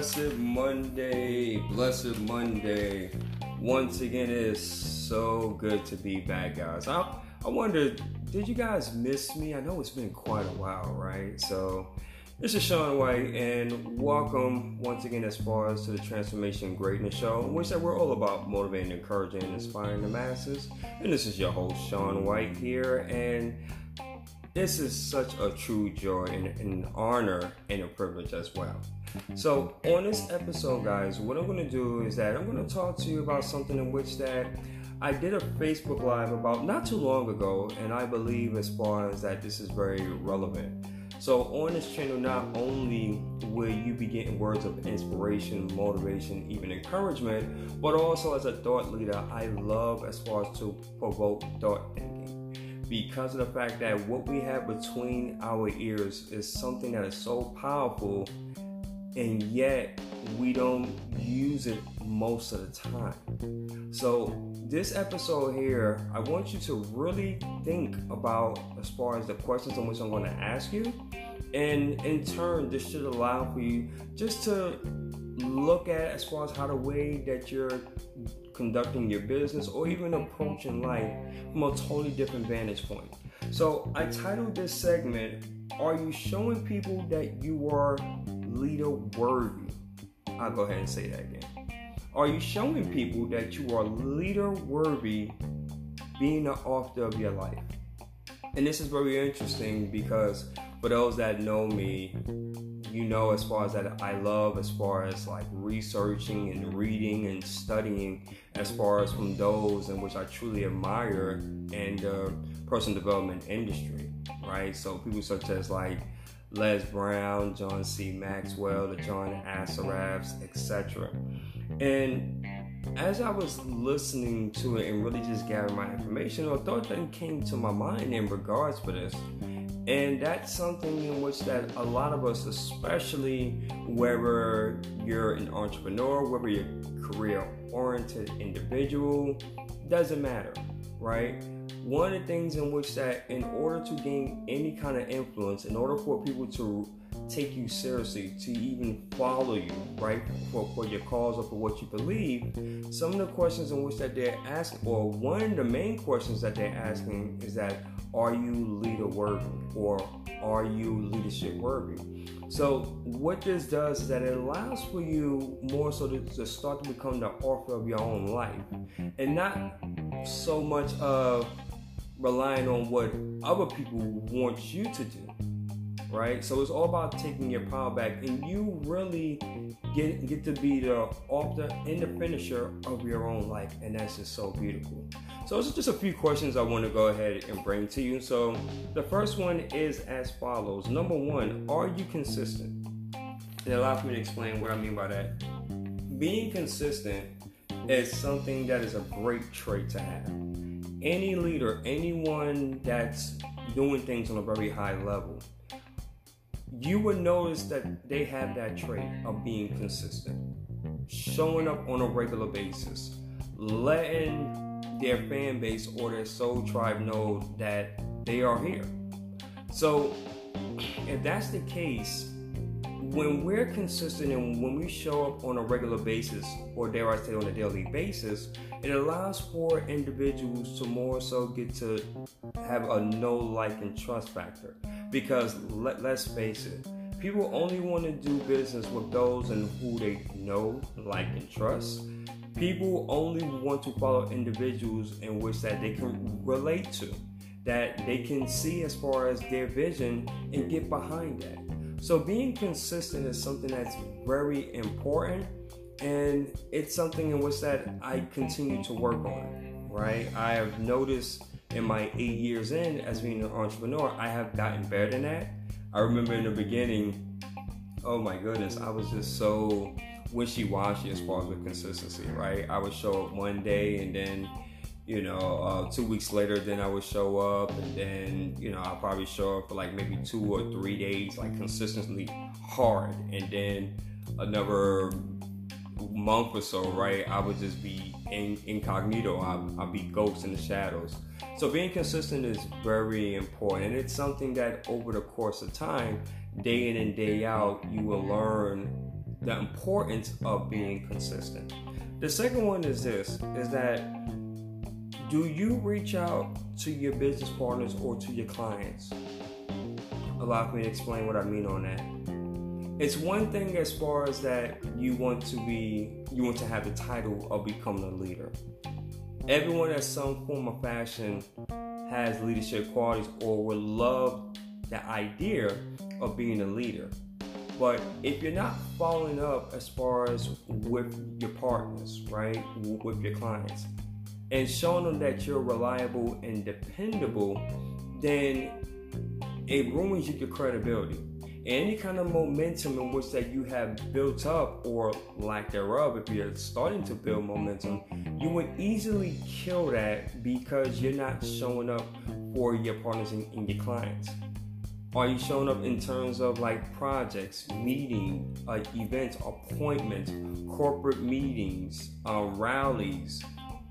Blessed Monday, blessed Monday. Once again, it is so good to be back, guys. I, I wonder, did you guys miss me? I know it's been quite a while, right? So, this is Sean White, and welcome once again as far as to the Transformation Greatness Show, in which that we're all about motivating, encouraging, and inspiring the masses. And this is your host, Sean White, here, and this is such a true joy and an honor and a privilege as well. So, on this episode, guys, what I'm to do is that I'm to talk to you about something in which that I did a Facebook Live about not too long ago, and I believe as far as that this is very relevant. So, on this channel, not only will you be getting words of inspiration, motivation, even encouragement, but also as a thought leader, I love as far as to provoke thought thinking because of the fact that what we have between our ears is something that is so powerful and yet we don't use it most of the time. So, this episode here, I want you to really think about as far as the questions in which I'm going to ask you. And in turn, this should allow for you just to look at as far as how the way that you're conducting your business or even approaching life from a totally different vantage point. So I titled this segment, Are You Showing People That You Are Leader Worthy? I'll go ahead and say that again. Are you showing people that you are leader worthy being the author of your life? And this is very interesting because for those that know me, you know as far as that I love as far as like researching and reading and studying as far as from those in which I truly admire and the personal development industry, right? So people such as like Les Brown, John C. Maxwell, the mm-hmm. John Assarafs, etc. And as I was listening to it and really just gathering my information, a thought then came to my mind in regards for this and that's something in which that a lot of us especially whether you're an entrepreneur whether you're a career oriented individual doesn't matter right one of the things in which that in order to gain any kind of influence in order for people to take you seriously to even follow you right for, for your cause or for what you believe some of the questions in which that they're asking or one of the main questions that they're asking is that are you leader worthy or are you leadership worthy? So, what this does is that it allows for you more so to, to start to become the author of your own life and not so much of relying on what other people want you to do right? So it's all about taking your power back, and you really get get to be the author and the finisher of your own life, and that's just so beautiful. So it's just a few questions I want to go ahead and bring to you. So the first one is as follows: Number one, are you consistent? It allows me to explain what I mean by that. Being consistent is something that is a great trait to have. Any leader, anyone that's doing things on a very high level, you would notice that they have that trait of being consistent, showing up on a regular basis, letting their fan base or their soul tribe know that they are here. So, if that's the case, when we're consistent and when we show up on a regular basis, or dare I say on a daily basis, it allows for individuals to more so get to have a know, like, and trust factor. Because let, let's face it, people only want to do business with those and who they know, like, and trust. People only want to follow individuals in which that they can relate to, that they can see as far as their vision and get behind that. So being consistent is something that's very important and it's something in which that I continue to work on, right? I have noticed in my eight years in as being an entrepreneur, I have gotten better than that. I remember in the beginning, oh my goodness, I was just so wishy-washy as far as consistency, right? I would show up one day and then, you know, uh, two weeks later, then I would show up and then, you know, I'll probably show up for like maybe two or three days, like consistently hard. And then another month or so, right, I would just be in, incognito. I'll, I'll be ghost in the shadows. So being consistent is very important, and it's something that over the course of time, day in and day out, you will learn the importance of being consistent. The second one is this is that do you reach out to your business partners or to your clients? Allow me to explain what I mean on that. It's one thing as far as that you want to be, you want to have the title of becoming a leader. Everyone at some form of fashion has leadership qualities or would love the idea of being a leader. But if you're not following up as far as with your partners, right, with your clients, and showing them that you're reliable and dependable, then it ruins your credibility. Any kind of momentum in which that you have built up or lack thereof, if you're starting to build momentum, you would easily kill that because you're not showing up for your partners and, and your clients. Are you showing up in terms of like projects, meeting, uh, events, appointments, corporate meetings, uh, rallies?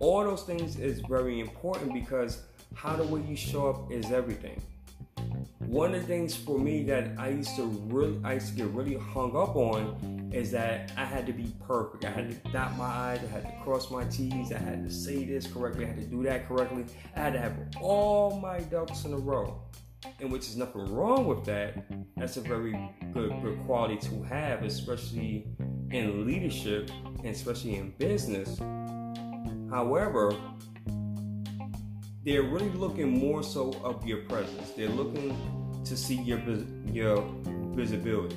All those things is very important because how the way you show up is everything. One of the things for me that I used to really, I used to get really hung up on is that I had to be perfect. I had to dot my I's, I had to cross my T's, I had to say this correctly, I had to do that correctly. I had to have all my ducks in a row. And which is nothing wrong with that. That's a very good, good quality to have, especially in leadership and especially in business. However, they're really looking more so of your presence. They're looking to see your your visibility,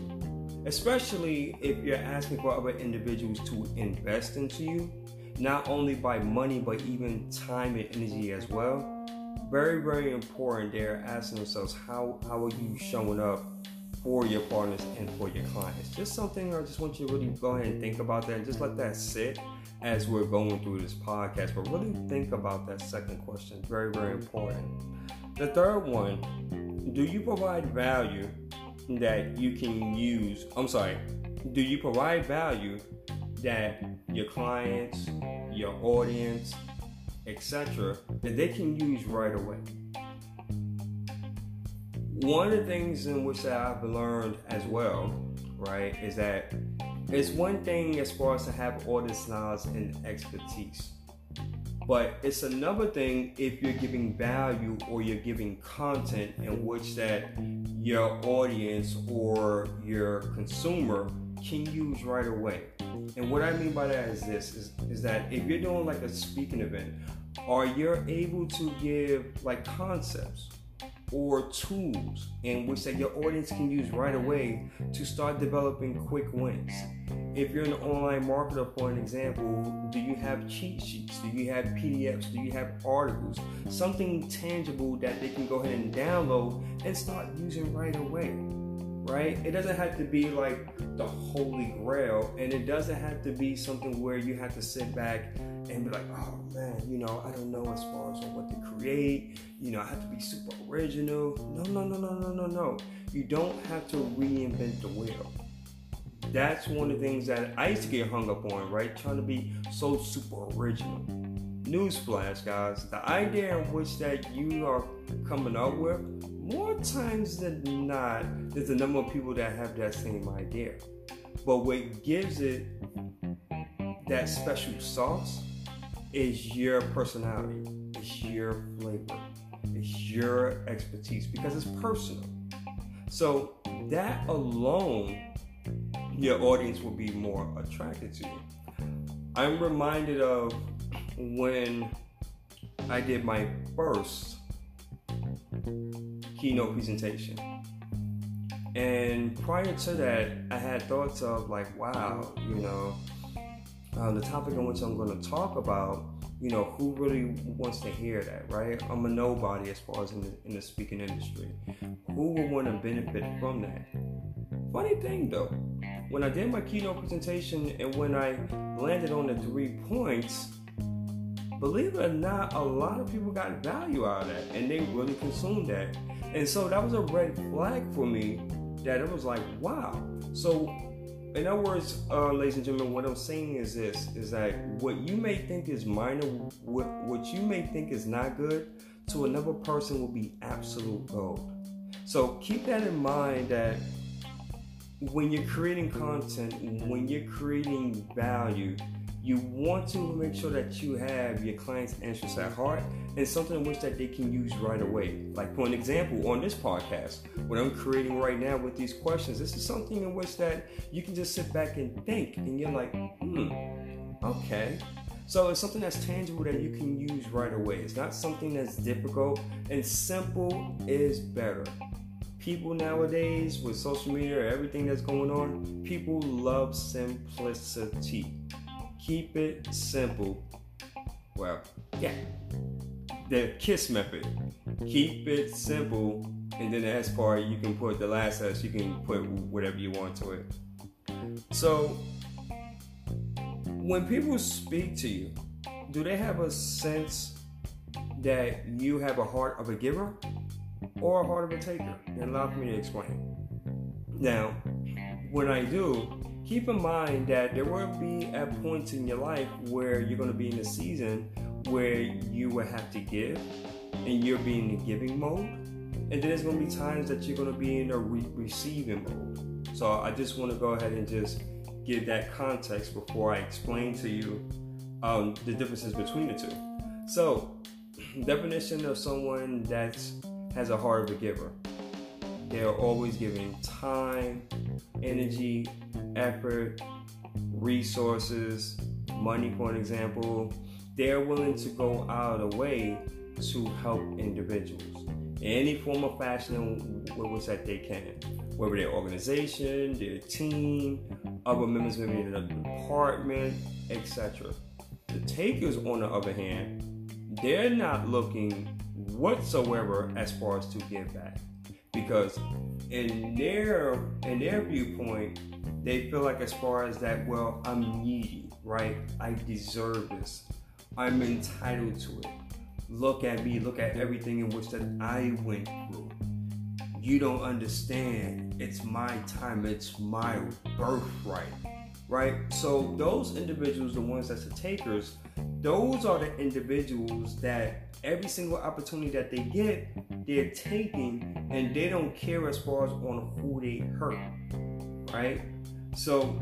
especially if you're asking for other individuals to invest into you, not only by money but even time and energy as well. Very, very important. They're asking themselves how how are you showing up for your partners and for your clients. Just something I just want you to really go ahead and think about that and just let that sit as we're going through this podcast. But really think about that second question. Very, very important. The third one do you provide value that you can use? I'm sorry, do you provide value that your clients, your audience, etc., that they can use right away? One of the things in which I've learned as well, right, is that it's one thing as far as to have all this knowledge and expertise. But it's another thing if you're giving value or you're giving content in which that your audience or your consumer can use right away. And what I mean by that is this is, is that if you're doing like a speaking event, are you able to give like concepts or tools in which that your audience can use right away to start developing quick wins. If you're an online marketer, for an example, do you have cheat sheets? Do you have PDFs? Do you have articles? Something tangible that they can go ahead and download and start using right away. Right? It doesn't have to be like the holy grail, and it doesn't have to be something where you have to sit back and be like, oh man, you know, I don't know as far as what to create. You know, I have to be super original. No, no, no, no, no, no, no. You don't have to reinvent the wheel. That's one of the things that I used to get hung up on, right? Trying to be so super original. Newsflash, guys. The idea in which that you are coming up with, more times than not, there's a number of people that have that same idea. But what gives it that special sauce is your personality, it's your flavor, it's your expertise because it's personal. So that alone, your audience will be more attracted to you. I'm reminded of when I did my first keynote presentation. And prior to that, I had thoughts of like, wow, you know, uh, the topic on which I'm going to talk about, you know, who really wants to hear that, right? I'm a nobody as far as in the, in the speaking industry. Who would want to benefit from that? Funny thing though, when I did my keynote presentation and when I landed on the three points, believe it or not, a lot of people got value out of that and they really consumed that. And so that was a red flag for me that it was like, wow. So in other words, uh, ladies and gentlemen, what I'm saying is this: is that what you may think is minor, what what you may think is not good, to another person will be absolute gold. So keep that in mind. That when you're creating content, when you're creating value, you want to make sure that you have your client's interests at heart and something in which that they can use right away. Like for an example, on this podcast, what I'm creating right now with these questions, this is something in which that you can just sit back and think, and you're like, hmm, okay. So it's something that's tangible that you can use right away. It's not something that's difficult, and simple is better people nowadays with social media everything that's going on, people love simplicity. Keep it simple. Well, yeah. The kiss method. Keep it simple. And then the S part, you can put the last S, you can put whatever you want to it. So, when people speak to you, do they have a sense that you have a heart of a giver or a heart of a taker. And allow me to explain. Now, when I do, keep in mind that there will be at points in your life where you're going to be in a season where you will have to give and you're being in giving mode. And then there's going to be times that you're going to be in a re- receiving mode. So I just want to go ahead and just give that context before I explain to you um, the differences between the two. So, definition of someone that has a heart of a giver. They are always giving time, energy, effort, resources, money, for an example. They're willing to go out of the way to help individuals in any form of fashion with which that they can. Whether their organization, their team, other members maybe in a department, etc. The takers, on the other hand, they're not looking whatsoever as far as to give back because in their in their viewpoint they feel like as far as that well i'm needy right? I deserve this. I'm entitled to it. Look at me look at everything in which that i went through. You don't understand. It's my time. It's my birthright right so those individuals the ones that's the takers those are the individuals that every single opportunity that they get, they're taking and they don't care as far as on who they hurt. Right? So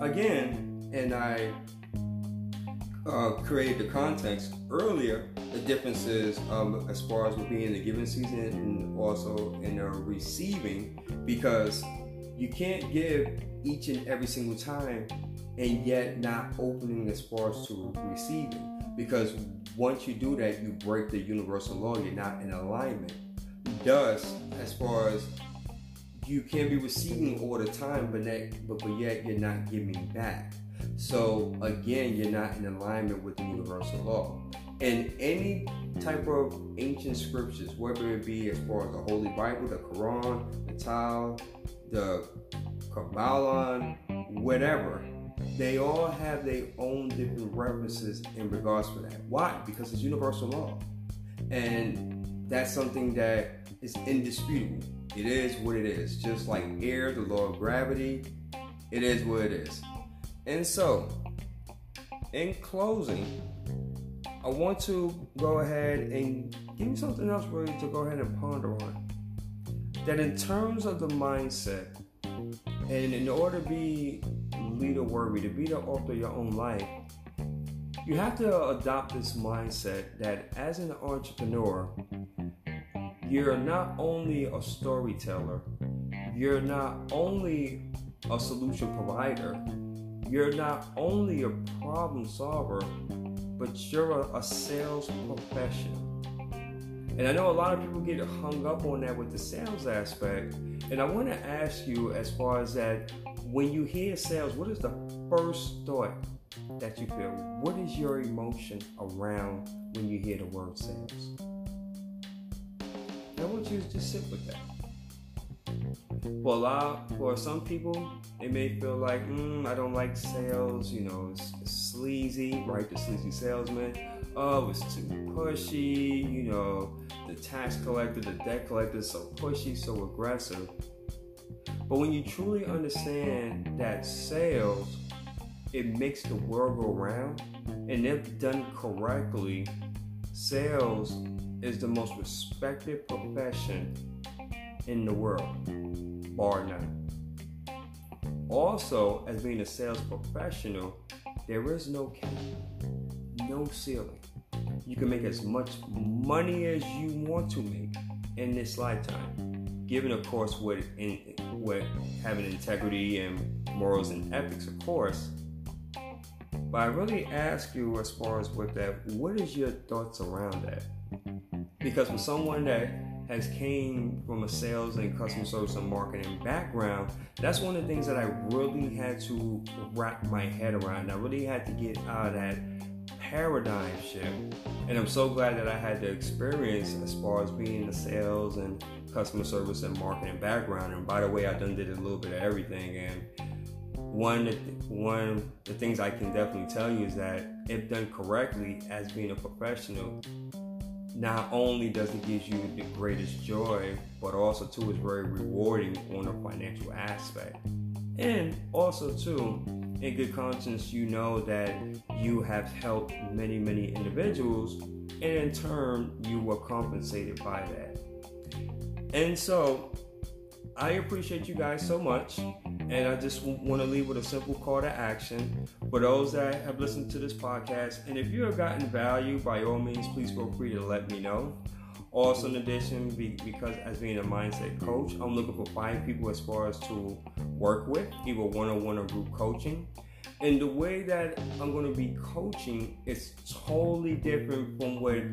again, and I uh, created the context earlier, the differences um, as far as being in the giving season and also in the receiving, because you can't give each and every single time and yet not opening as far as to receiving. Because once you do that, you break the universal law. You're not in alignment. Thus, as far as you can be receiving all the time, but, that, but, but yet you're not giving back. So again, you're not in alignment with the universal law. And any type of ancient scriptures, whether it be as far as the Holy Bible, the Quran, the Tao, the Kabbalah, whatever, they all have their own different references in regards to that. Why? Because it's universal law. And that's something that is indisputable. It is what it is. Just like air, the law of gravity, it is what it is. And so, in closing, I want to go ahead and give you something else for you to go ahead and ponder on. That in terms of the mindset, and in order to be leader worthy, to be the author of your own life, you have to adopt this mindset that as an entrepreneur, you're not only a storyteller, you're not only a solution provider, you're not only a problem solver, but you're a, a sales professional. And I know a lot of people get hung up on that with the sales aspect. And I want to ask you, as far as that, when you hear sales, what is the first thought that you feel? What is your emotion around when you hear the word sales? I want you to just sit with that. For a lot, for some people, it may feel like, mm, I don't like sales. You know, it's, it's sleazy, right? The sleazy salesman. Oh, it's too pushy. You know, the tax collector, the debt collector, is so pushy, so aggressive. But when you truly understand that sales, it makes the world go round, and if done correctly, sales is the most respected profession in the world, bar none. Also, as being a sales professional, there is no cap, no ceiling. You can make as much money as you want to make in this lifetime, given, of course, what in, what having integrity and morals and ethics, of course. But I really ask you, as far as with that, what is your thoughts around that? Because for someone that has came from a sales and customer service and marketing background, that's one of the things that I really had to wrap my head around. I really had to get out of that paradigm shift. And I'm so glad that I had the experience as far as being in the sales and customer service and marketing background. And by the way, I done did a little bit of everything. And one one of the things I can definitely tell you is that if done correctly as being a professional, not only does it give you the greatest joy, but also too is very rewarding on a financial aspect. And also too, in good conscience, you know that you have helped many, many individuals, and in turn, you were compensated by that. And so, I appreciate you guys so much, and I just want to leave with a simple call to action for those that have listened to this podcast. And if you have gotten value, by all means, please feel free to let me know. Also, in addition, because as being a mindset coach, I'm looking for five people as far as to work with, either one on one or group coaching. And the way that I'm going to be coaching is totally different from what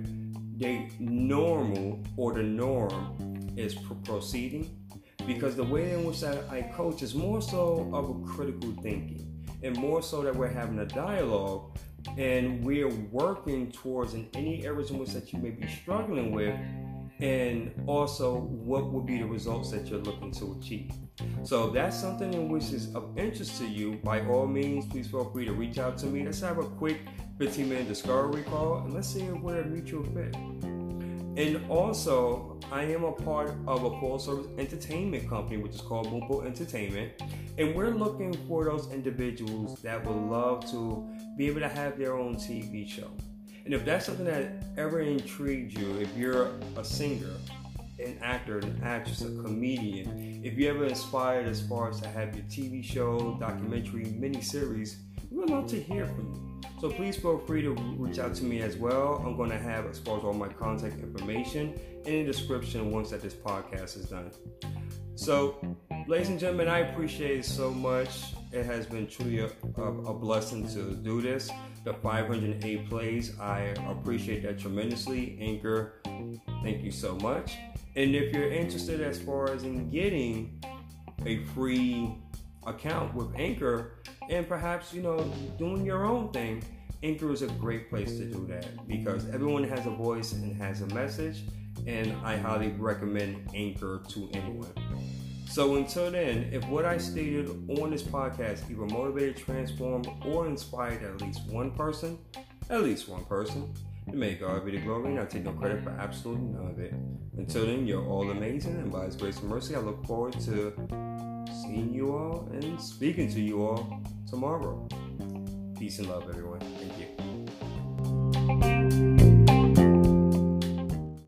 the normal or the norm is proceeding. Because the way in which I coach is more so of a critical thinking and more so that we're having a dialogue and we're working towards in any areas in which that you may be struggling with and also what will be the results that you're looking to achieve. So if that's something in which is of interest to you, by all means, please feel free to reach out to me. Let's have a quick 15 minute discovery call and let's see if we're a mutual fit. And also, I am a part of a full service entertainment company, which is called Boompo Entertainment. And we're looking for those individuals that would love to be able to have their own TV show. And if that's something that ever intrigued you, if you're a singer, an actor, an actress, a comedian, if you ever inspired as far as to have your TV show, documentary, miniseries, we would love to hear from you. So please feel free to reach out to me as well. I'm going to have as far as all my contact information in the description once that this podcast is done. So, ladies and gentlemen, I appreciate it so much. It has been truly a, a, a blessing to do this. The 508 plays, I appreciate that tremendously. Anchor, thank you so much. And if you're interested as far as in getting a free account with Anchor and perhaps, you know, doing your own thing, Anchor is a great place to do that because everyone has a voice and has a message, and I highly recommend Anchor to anyone. So until then, if what I stated on this podcast either motivated, transformed, or inspired at least one person, at least one person, then may God be the glory, and I take no credit for absolutely none of it. Until then, you're all amazing, and by His grace and mercy, I look forward to seeing you all and speaking to you all tomorrow. Peace and love, everyone.